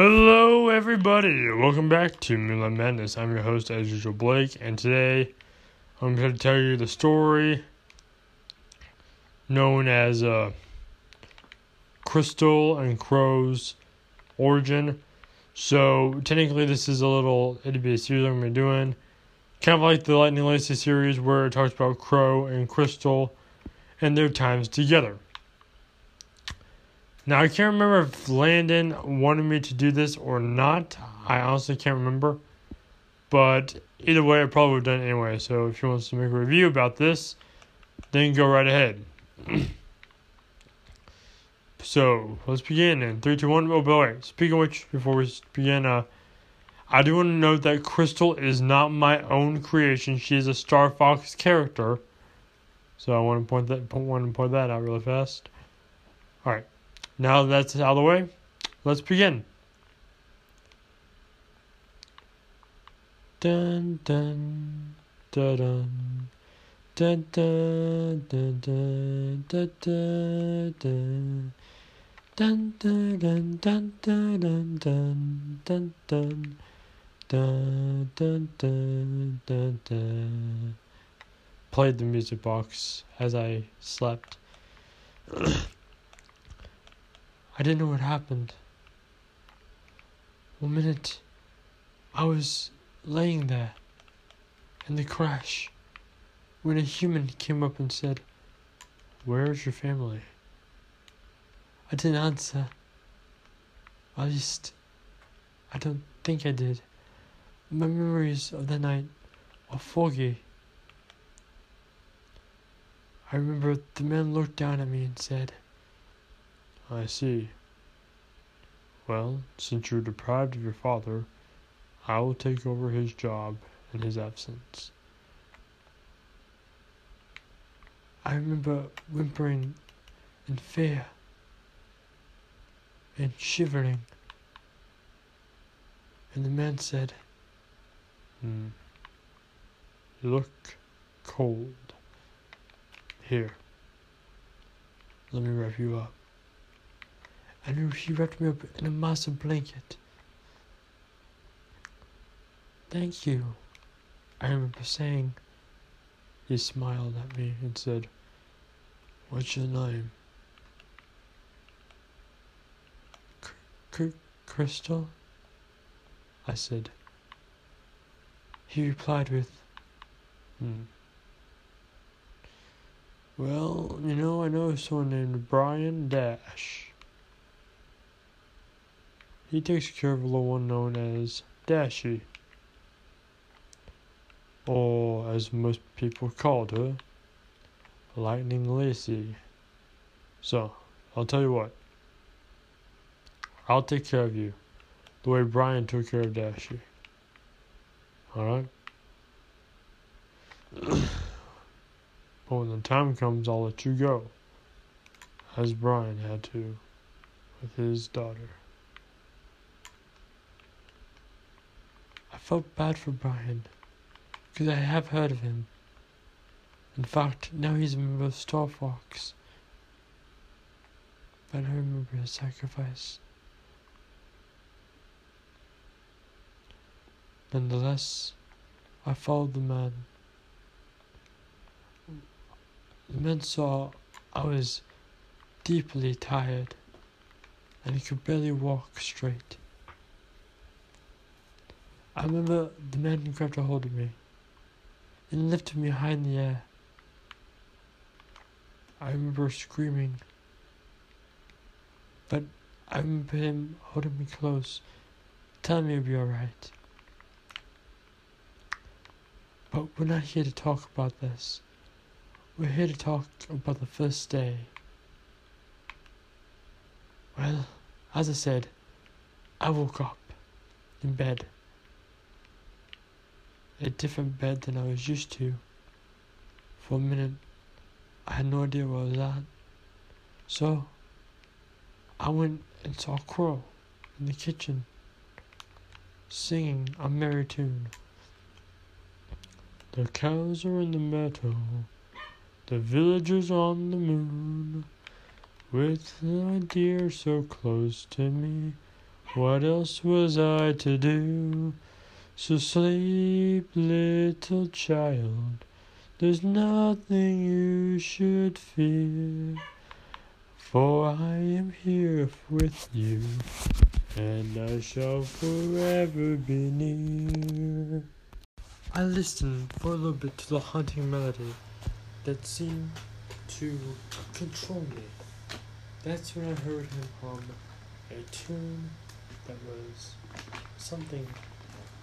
Hello, everybody. Welcome back to Moonlight Madness. I'm your host, as usual, Blake, and today I'm going to tell you the story known as uh, Krystal and Crow's origin. So, technically, this is a little itty bitty series I'm going to be doing. Kind of like the Lightning Lacy series, where it talks about Crow and Krystal and their times together. Now I can't remember if Landon wanted me to do this or not. I honestly can't remember. But either way, I probably would have done it anyway. So if he wants to make a review about this, then go right ahead. so let's begin in three, two, one. Oh, by the way, speaking of which, before we begin, uh, I do want to note that Krystal is not my own creation. She is a Star Fox character. So I want to point that point, want to point that out really fast. All right. Now that's out of the way, let's begin. Dun dun dun dun. Dun, dun, dun, dun, dun, dun, dun. Dun, dun, dun, dun, dun, dun, dun, dun, dun. Dun, dun, dun, dun, dun. Played the music box as I slept. I didn't know what happened. One minute, I was laying there in the crash when a human came up and said, Where's your family? I didn't answer. At least, I don't think I did. My memories of the night are foggy. I remember the man looked down at me and said, I see. Well, since you're deprived of your father, I will take over his job in his absence. I remember whimpering in fear and shivering. And the man said, Hmm. You look cold. Here. Let me wrap you up and she wrapped me up in a massive blanket. Thank you, I remember saying. He smiled at me and said, What's your name? Krystal? I said. He replied with, Hmm. Well, you know, I know someone named Brian Dash. He takes care of a little one known as Dashy, or as most people called her, Lightning Lacy. So, I'll tell you what. I'll take care of you, the way Brian took care of Dashy. Alright? but when the time comes, I'll let you go, as Brian had to with his daughter. I felt bad for Brian, because I have heard of him. In fact, now he's a member of Star Fox. But I remember his sacrifice. Nonetheless, I followed the man. The man saw I was deeply tired and he could barely walk straight. I remember the man grabbed a hold of me and lifted me high in the air. I remember screaming, but I remember him holding me close, telling me it'd be alright. But we're not here to talk about this. We're here to talk about the first day. Well, as I said, I woke up in bed a different bed than I was used to. For a minute, I had no idea where I was at. So, I went and saw Crow in the kitchen, singing a merry tune. The cows are in the meadow, the villagers on the moon. With the deer so close to me, What else was I to do? So sleep, little child. There's nothing you should fear, for I am here with you, and I shall forever be near. I listened for a little bit to the haunting melody that seemed to control me. That's when I heard him hum a tune that was something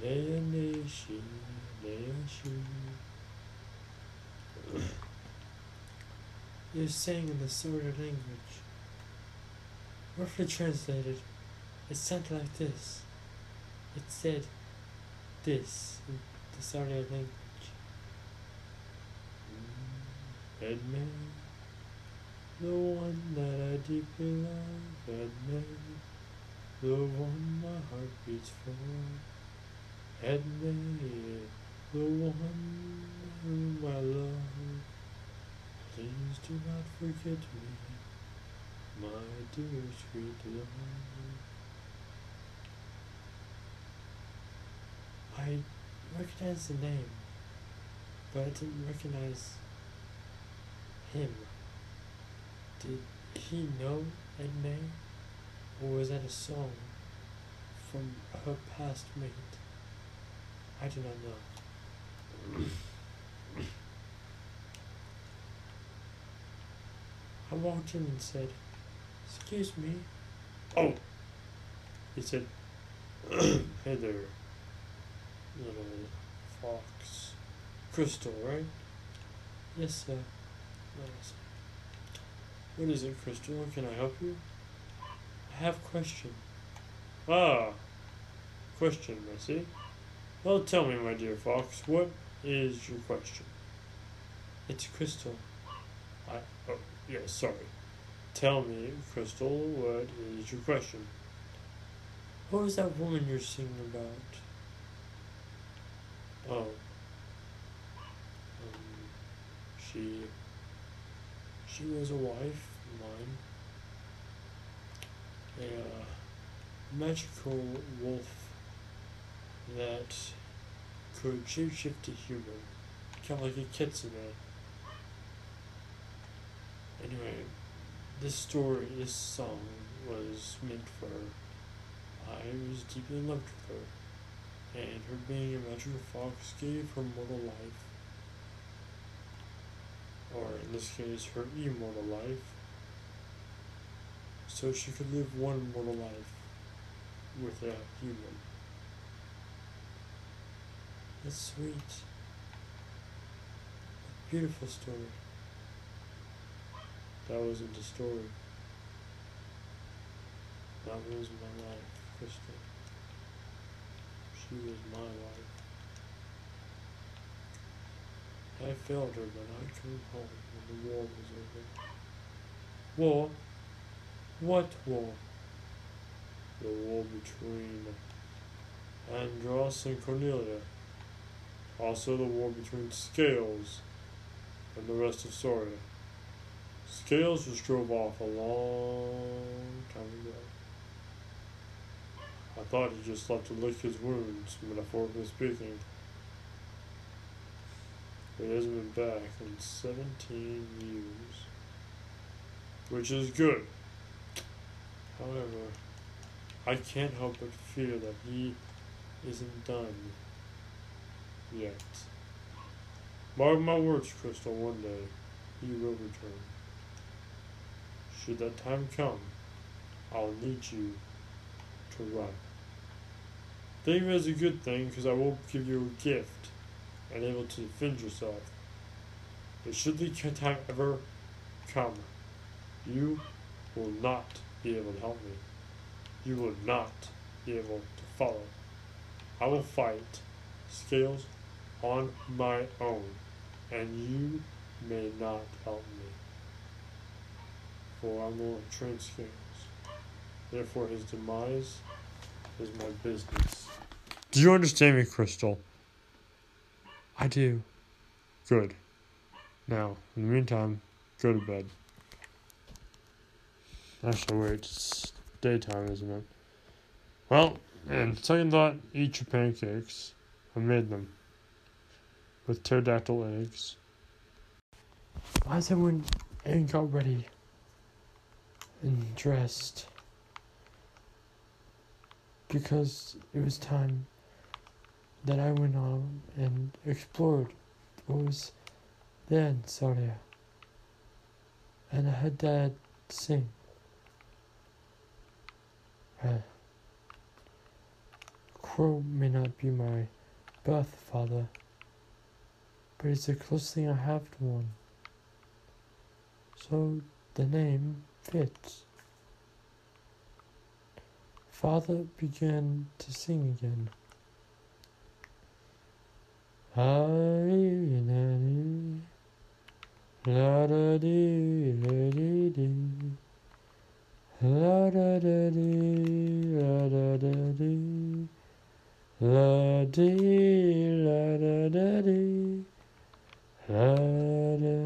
Shi You're saying in the sort of language. Roughly translated, it sounded like this. It said this in the Saudi language. Edmund, the one that I deeply love, Edmund, the one my heart beats for, Edmund, the one whom I love. Please do not forget me, my dear sweet love. I recognize the name, but I didn't recognize him. Did he know Edme? Or was that a song from her past mate? I do not know. I walked in and said, Excuse me. Oh! He said, Hey there, little fox. Krystal, right? Yes, sir. Nice. What is it, Krystal? Can I help you? I have a question. Ah, question, I see. Well, tell me, my dear fox, what is your question? It's Krystal. I, oh, yeah, sorry. Tell me, Krystal, what is your question? What was that woman you're singing about? Oh. Um, she she was a wife of mine. A uh, magical wolf that could shapeshift to human. Kind of like a kitsune. Anyway, this story, this song was meant for her. I was deeply in love with her, and her being a magical fox gave her mortal life or in this case, her immortal life, so she could live one mortal life with a human. That's sweet. A beautiful story. That wasn't a story. That was my life, Krystal. She was my life. I failed her, but I came home when the war was over. War? What war? The war between Andross and Corneria. Also the war between Scales and the rest of Sauria. Scales just drove off a long time ago. I thought he just left to lick his wounds, metaphorically speaking. he hasn't been back in 17 years, which is good. However, I can't help but fear that he isn't done yet. Mark my words, Krystal, one day he will return. Should that time come, I'll need you to run. Think of it as a good thing because I will give you a gift and able to defend yourself. But should the attack ever come, you will not be able to help me. You will not be able to follow. I will fight scales on my own, and you may not help me. For I'm who scales. Therefore, his demise is my business. Do you understand me, Krystal? I do. Good. Now, in the meantime, go to bed. Actually, wait, it's daytime, isn't it? Well, and second thought, eat your pancakes. I made them. With pterodactyl eggs. Why is everyone and got ready and dressed? Because it was time that I went on and explored what was there in. And I had Dad sing. Uh, Crow may not be my birth father, but it's the closest thing I have to one. So the name fits. Father began to sing again. La da dee la dee dee La da da dee la da da dee La dee la da da dee La da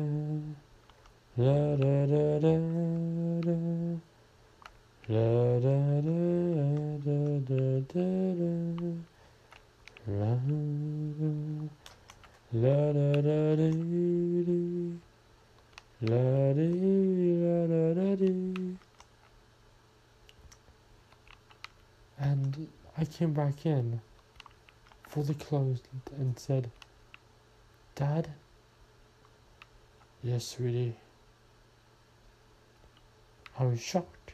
La da da da da La da da da da da da La La da da dee dee La la da da dee And I came back in, fully clothed, and said, Dad? Yes, sweetie. I was shocked.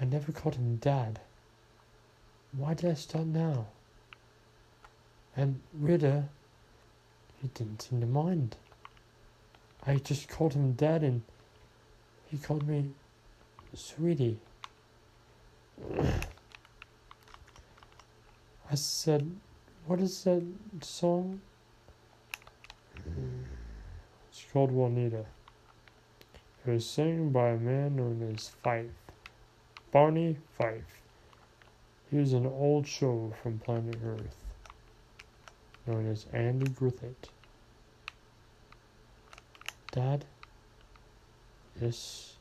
I never called him Dad. Why did I start now? And Ritter, he didn't seem to mind. I just called him Dad and he called me Sweetie. I said, What is that song? It's called Juanita. It was sung by a man known as Fife. Barney Fife. He was an old show from planet Earth, known as Andy Griffith. Dad? Yes.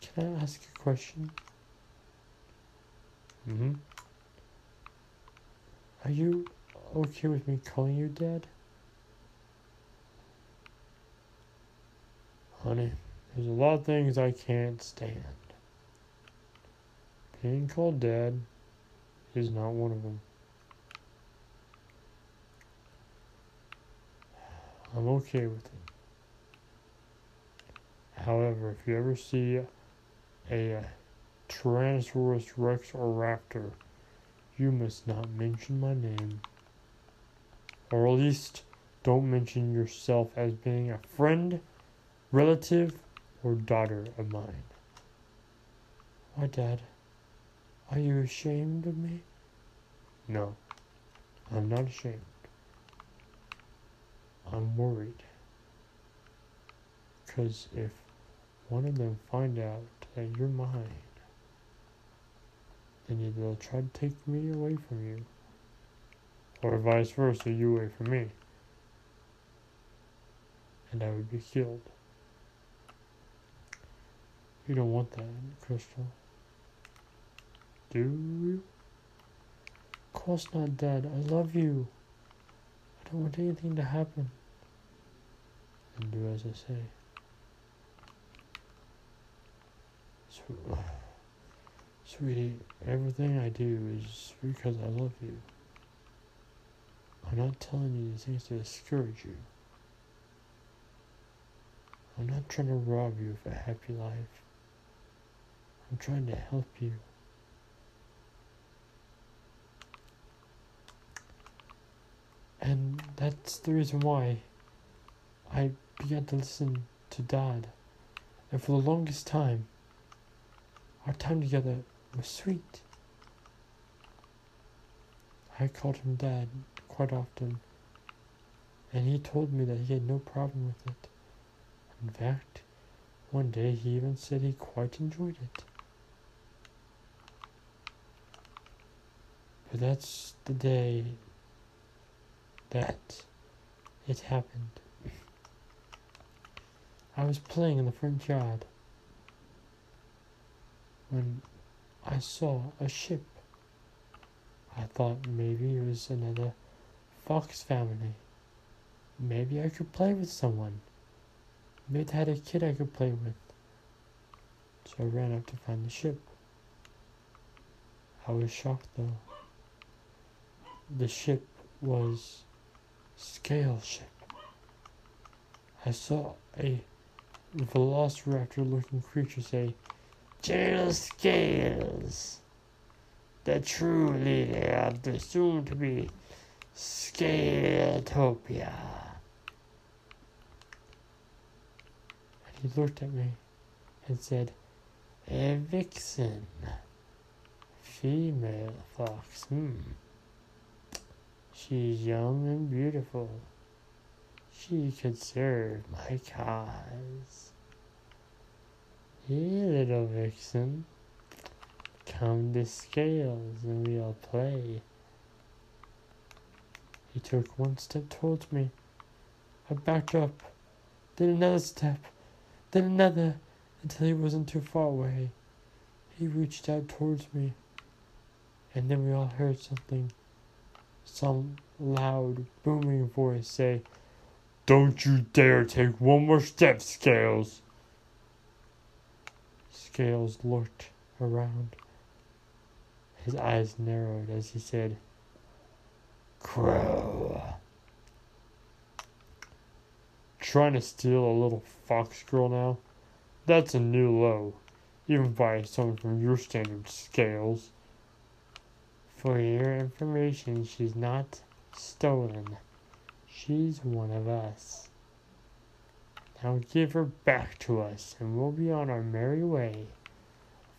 Can I ask a question? Mm-hmm. Are you okay with me calling you Dad? Honey, there's a lot of things I can't stand. Being called Dad is not one of them. I'm okay with it. However, if you ever see a Tyrannosaurus Rex or Raptor, you must not mention my name. Or at least don't mention yourself as being a friend, relative, or daughter of mine. Why, Dad? Are you ashamed of me? No, I'm not ashamed. I'm worried. Because if one of them find out that you're mine, then they'll try to take me away from you, or vice versa, you away from me, and I would be killed. You don't want that, Krystal. Do you? Of course not, Dad. I love you. I don't want anything to happen. And do as I say. So, sweetie, everything I do is because I love you. I'm not telling you these things to discourage you. I'm not trying to rob you of a happy life. I'm trying to help you. And that's the reason why I began to listen to Dad. And for the longest time, our time together was sweet. I called him dad quite often, and he told me that he had no problem with it. In fact, one day he even said he quite enjoyed it. But that's the day that it happened. I was playing in the front yard when I saw a ship. I thought maybe it was another fox family. Maybe I could play with someone. Maybe they had a kid I could play with. So I ran up to find the ship. I was shocked though. The ship was scale ship. I saw a velociraptor looking creature say, General Scales, the true leader of the soon to be Scaletopia. And he looked at me and said, A vixen, female fox, hmm. She's young and beautiful. She could serve my cause. Hey, little vixen, come to scales and we'll play. He took one step towards me. I backed up, then another step, then another, until he wasn't too far away. He reached out towards me, and then we all heard something some loud, booming voice say, Don't you dare take one more step, Scales. Scales looked around. His eyes narrowed as he said, Crow. Trying to steal a little fox girl now? That's a new low, even by someone from your standard scales. For your information, she's not stolen. She's one of us. Now give her back to us, and we'll be on our merry way,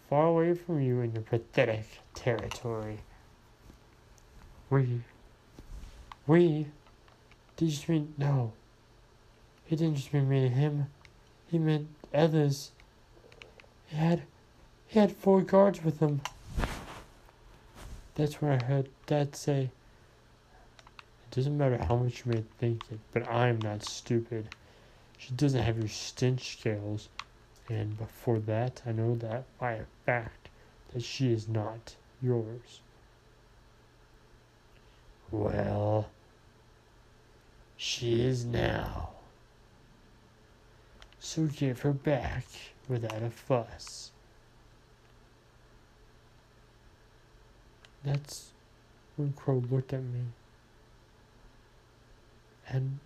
far away from you in your pathetic territory. We. We? Did you mean. No. He didn't just mean me him. He meant others. He had. He had four guards with him. That's when I heard Dad say, It doesn't matter how much you may think it, but I'm not stupid. She doesn't have your stench scales, and before that, I know that by a fact that she is not yours. Well, she is now. So give her back without a fuss. That's when Crow looked at me. And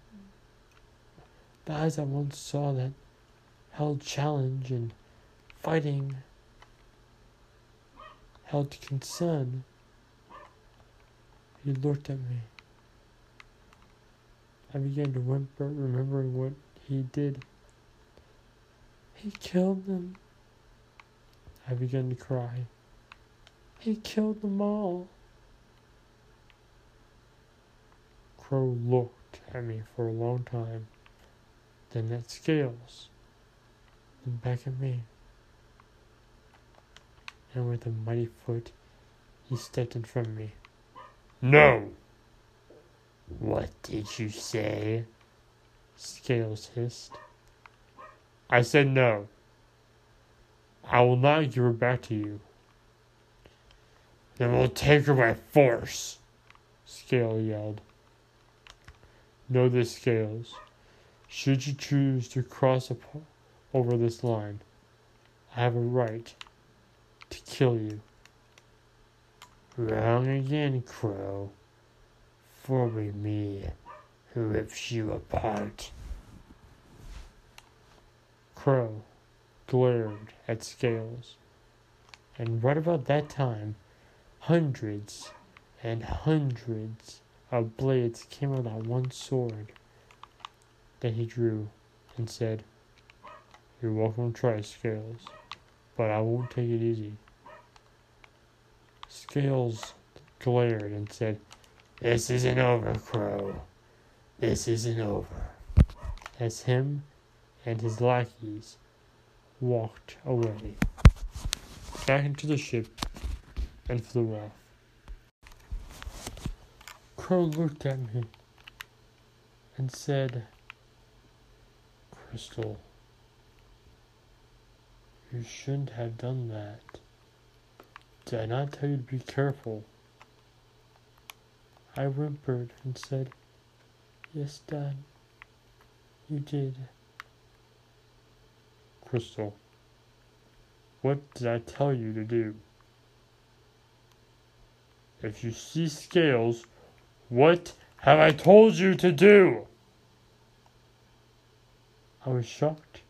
the eyes I once saw that held challenge and fighting, held concern, he looked at me. I began to whimper, remembering what he did. He killed them. I began to cry. He killed them all. Crow looked at me for a long time, then at Scales, then back at me. And with a mighty foot, he stepped in front of me. No! What did you say? Scales hissed. I said no. I will not give her back to you. Then we'll take her by force, Scale yelled. Know this, Scales. Should you choose to cross over this line, I have a right to kill you. Wrong again, Crow. For me who rips you apart. Crow glared at Scales, and right about that time, Hundreds and hundreds of blades came out of that one sword that he drew and said, You're welcome to try, Scales, but I won't take it easy. Scales glared and said, This isn't over, Crow. This isn't over. As him and his lackeys walked away back into the ship and flew off. Crow looked at me and said, Krystal, you shouldn't have done that. Did I not tell you to be careful? I whimpered and said, Yes, Dad, you did. Krystal, what did I tell you to do? If you see scales, what have I told you to do? I was shocked.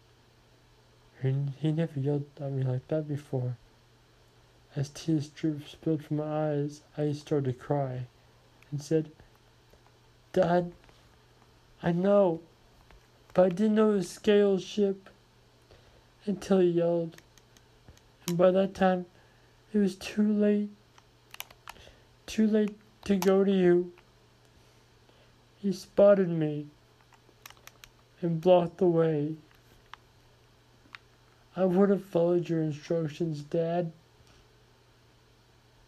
He, he never yelled at me like that before. As tears dripped spilled from my eyes, I started to cry and said, Dad, I know, but I didn't know the was Scale's ship until he yelled. And by that time, it was too late. Too late to go to you. He spotted me and blocked the way. I would have followed your instructions, Dad.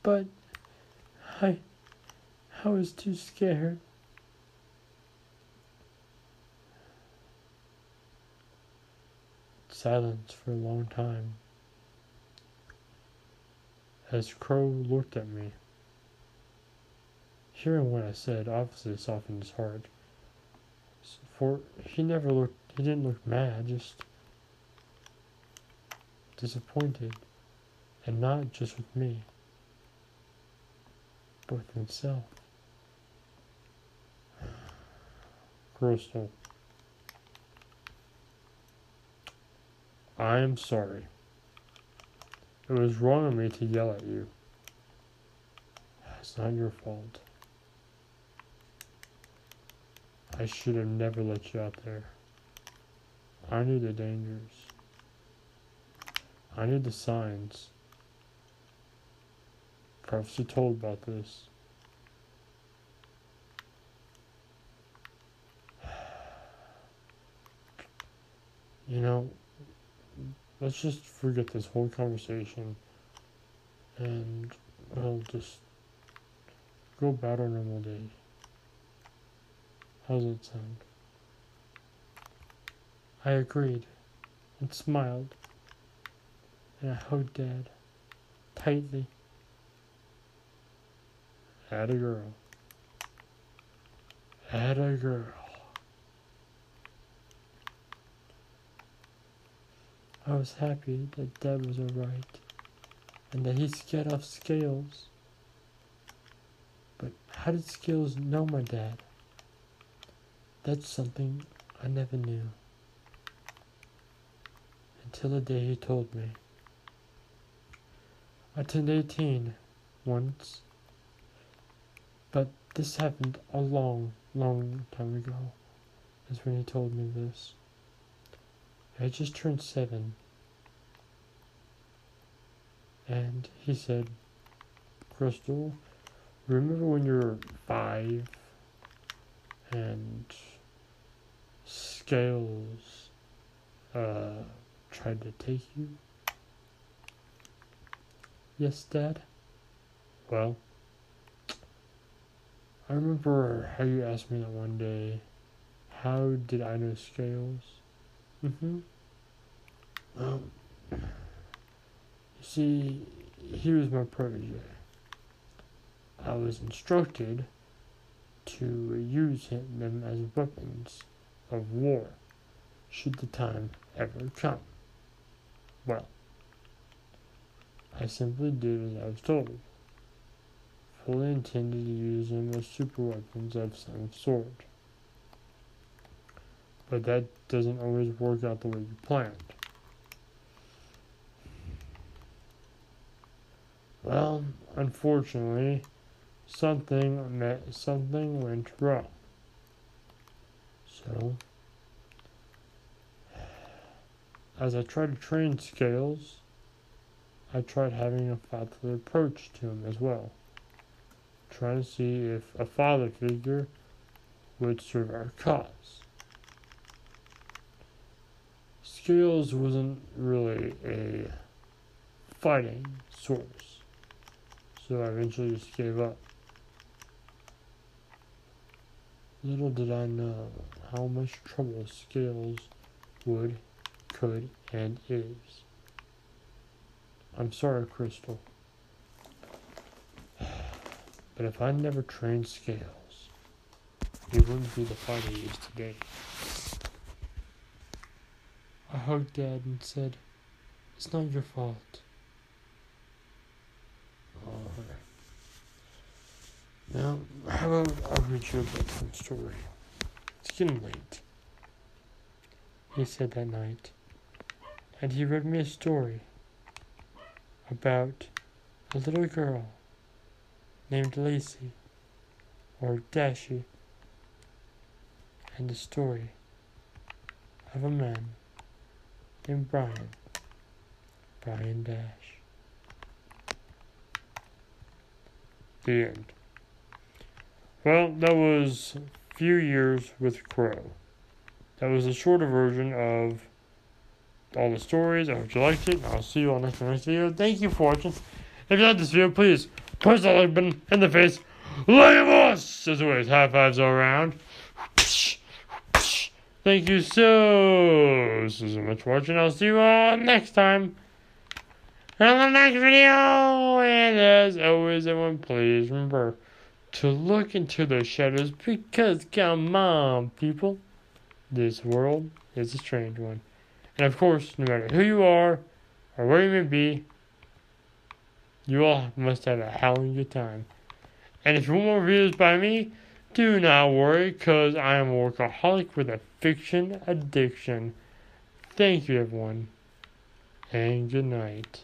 But I I was too scared. Silence for a long time. As Crow looked at me. Hearing what I said obviously softened his heart. For he never looked, he didn't look mad, just disappointed. And not just with me, but with himself. Krystal. I am sorry. It was wrong of me to yell at you. It's not your fault. I should have never let you out there. I knew the dangers. I knew the signs. Prophecy told about this. You know, let's just forget this whole conversation and we'll just go about our normal day. How's it sound? I agreed and smiled, and I hugged Dad tightly. Had a girl. Had a girl. I was happy that Dad was alright and that he scared off Scales. But how did Scales know my dad? That's something I never knew. Until the day he told me. I turned 18 once, but this happened a long, long time ago, is when he told me this. I just turned seven. And he said, Krystal, remember when you were five and Scales uh, tried to take you? Yes, Dad? Well, I remember how you asked me that one day. How did I know Scales? Mm-hmm. Well, you see, he was my protege. I was instructed to use him, them as weapons of war, should the time ever come. Well, I simply did as I was told, fully intended to use them as super weapons of some sort but that doesn't always work out the way you planned. Well, unfortunately, something met, something went wrong. So, as I tried to train scales, I tried having a fatherly approach to him as well, trying to see if a father figure would serve our cause. Scales wasn't really a fighting source, so I eventually just gave up. Little did I know how much trouble Scales would, could, and is. I'm sorry, Krystal. But if I never trained Scales, he wouldn't be the fighter he is today. I hugged Dad and said, It's not your fault. Oh, Alright. Now, how about I read you a bedtime story? Getting late. He said that night. And he read me a story about a little girl named Lacey or Dashie and the story of a man named Brian. Brian Dash. The end. Well, that was Few Years with Crow. That was a shorter version of all the stories. I hope you liked it. I'll see you all next next video. Thank you for watching. If you like this video, please push the like button in the face. Like us! As always, high fives all around. Thank you so, so, much for watching. I'll see you all next time. On the next video. And as always, everyone, please remember to look into the shadows because, come on, people, this world is a strange one. And of course, no matter who you are or where you may be, you all must have a howling good time. And if you want more videos by me, do not worry, because I am a workaholic with a fiction addiction. Thank you, everyone, and good night.